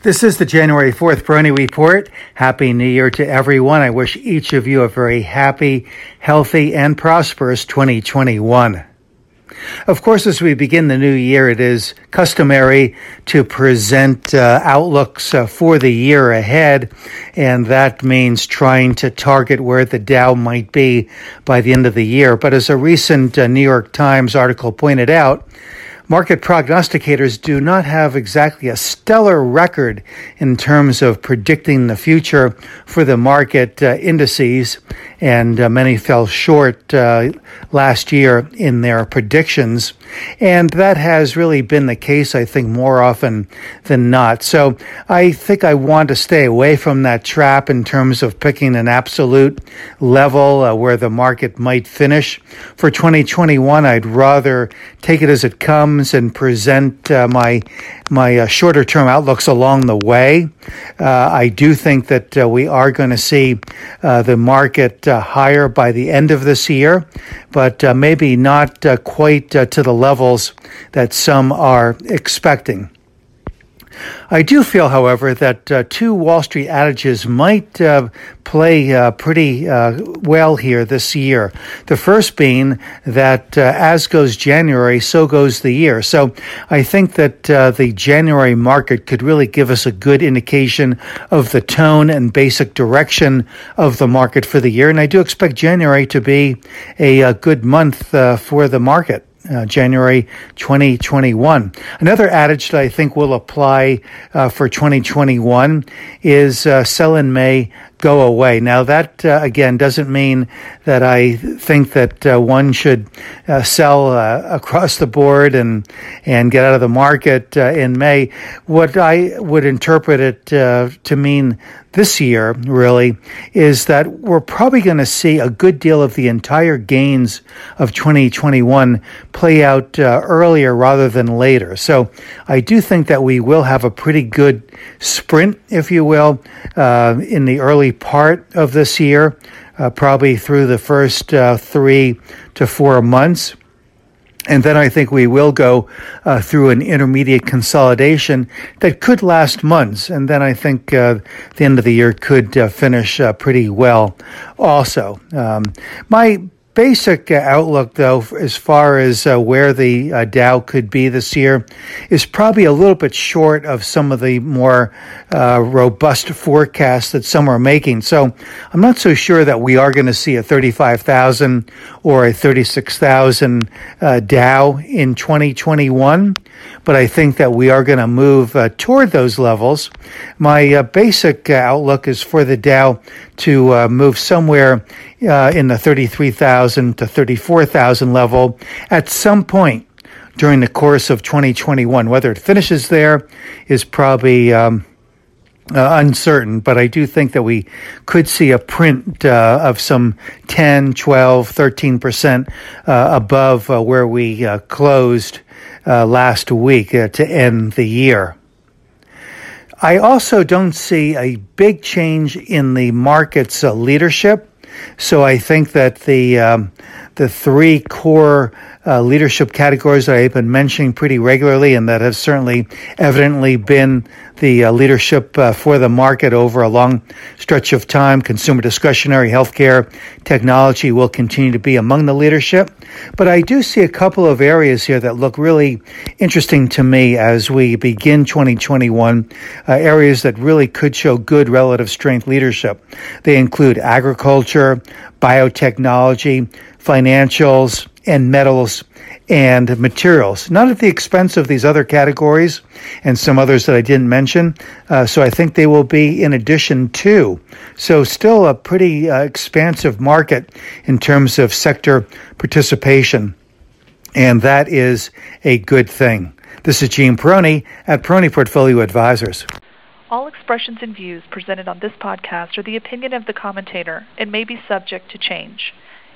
This is the January 4th Peroni Report. Happy New Year to everyone. I wish each of you a very happy, healthy, and prosperous 2021. Of course, as we begin the new year, it is customary to present uh, outlooks uh, for the year ahead, and that means trying to target where the Dow might be by the end of the year. But as a recent uh, New York Times article pointed out, market prognosticators do not have exactly a stellar record in terms of predicting the future for the market uh, indices, and uh, many fell short uh, last year in their predictions. And that has really been the case, I think, more often than not. So I think I want to stay away from that trap in terms of picking an absolute level uh, where the market might finish. For 2021, I'd rather take it as it comes and present uh, my my uh, shorter term outlooks along the way. Uh, I do think that uh, we are going to see uh, the market higher by the end of this year, but maybe not quite to the levels that some are expecting. I do feel, however, that uh, two Wall Street adages might uh, play uh, pretty uh, well here this year. The first being that uh, as goes January, so goes the year. So I think that uh, the January market could really give us a good indication of the tone and basic direction of the market for the year. And I do expect January to be a, a good month for the market uh, January 2021. Another adage that I think will apply uh, for 2021 is uh, sell in May, go away. Now, that uh, again doesn't mean that I think that uh, one should uh, sell uh, across the board and and get out of the market uh, in May. What I would interpret it uh, to mean this year really is that we're probably going to see a good deal of the entire gains of 2021 play out earlier rather than later. So I do think that we will have a pretty good sprint, if you will, in the early part of this year, uh, probably through the first uh, three to four months. And then I think we will go uh, through an intermediate consolidation that could last months. And then I think uh, the end of the year could uh, finish uh, pretty well also. Um, my basic uh, outlook, though, as far as uh, where the uh, Dow could be this year, is probably a little bit short of some of the more uh, robust forecasts that some are making. So I'm not so sure that we are going to see a 35,000 or a 36,000 uh, Dow in 2021 but I think that we are going to move uh, toward those levels. My basic outlook is for the Dow to move somewhere in the 33,000 to 34,000 level at some point during the course of 2021. Whether it finishes there is probably. Um, uh, uncertain, but I do think that we could see a print uh, of some 10, 12, 13% uh, above where we closed uh, last week uh, to end the year. I also don't see a big change in the market's uh, leadership. So I think that the um, the three core uh, leadership categories that I've been mentioning pretty regularly, and that have certainly evidently been the uh, leadership uh, for the market over a long stretch of time. Consumer discretionary, healthcare, technology will continue to be among the leadership. But I do see a couple of areas here that look really interesting to me as we begin 2021, uh, areas that really could show good relative strength leadership. They include agriculture, biotechnology, financials, and metals and materials, not at the expense of these other categories and some others that I didn't mention. Uh, so I think they will be in addition to. So still a pretty uh, expansive market in terms of sector participation. And that is a good thing. This is Gene Peroni at Peroni Portfolio Advisors. All expressions and views presented on this podcast are the opinion of the commentator and may be subject to change.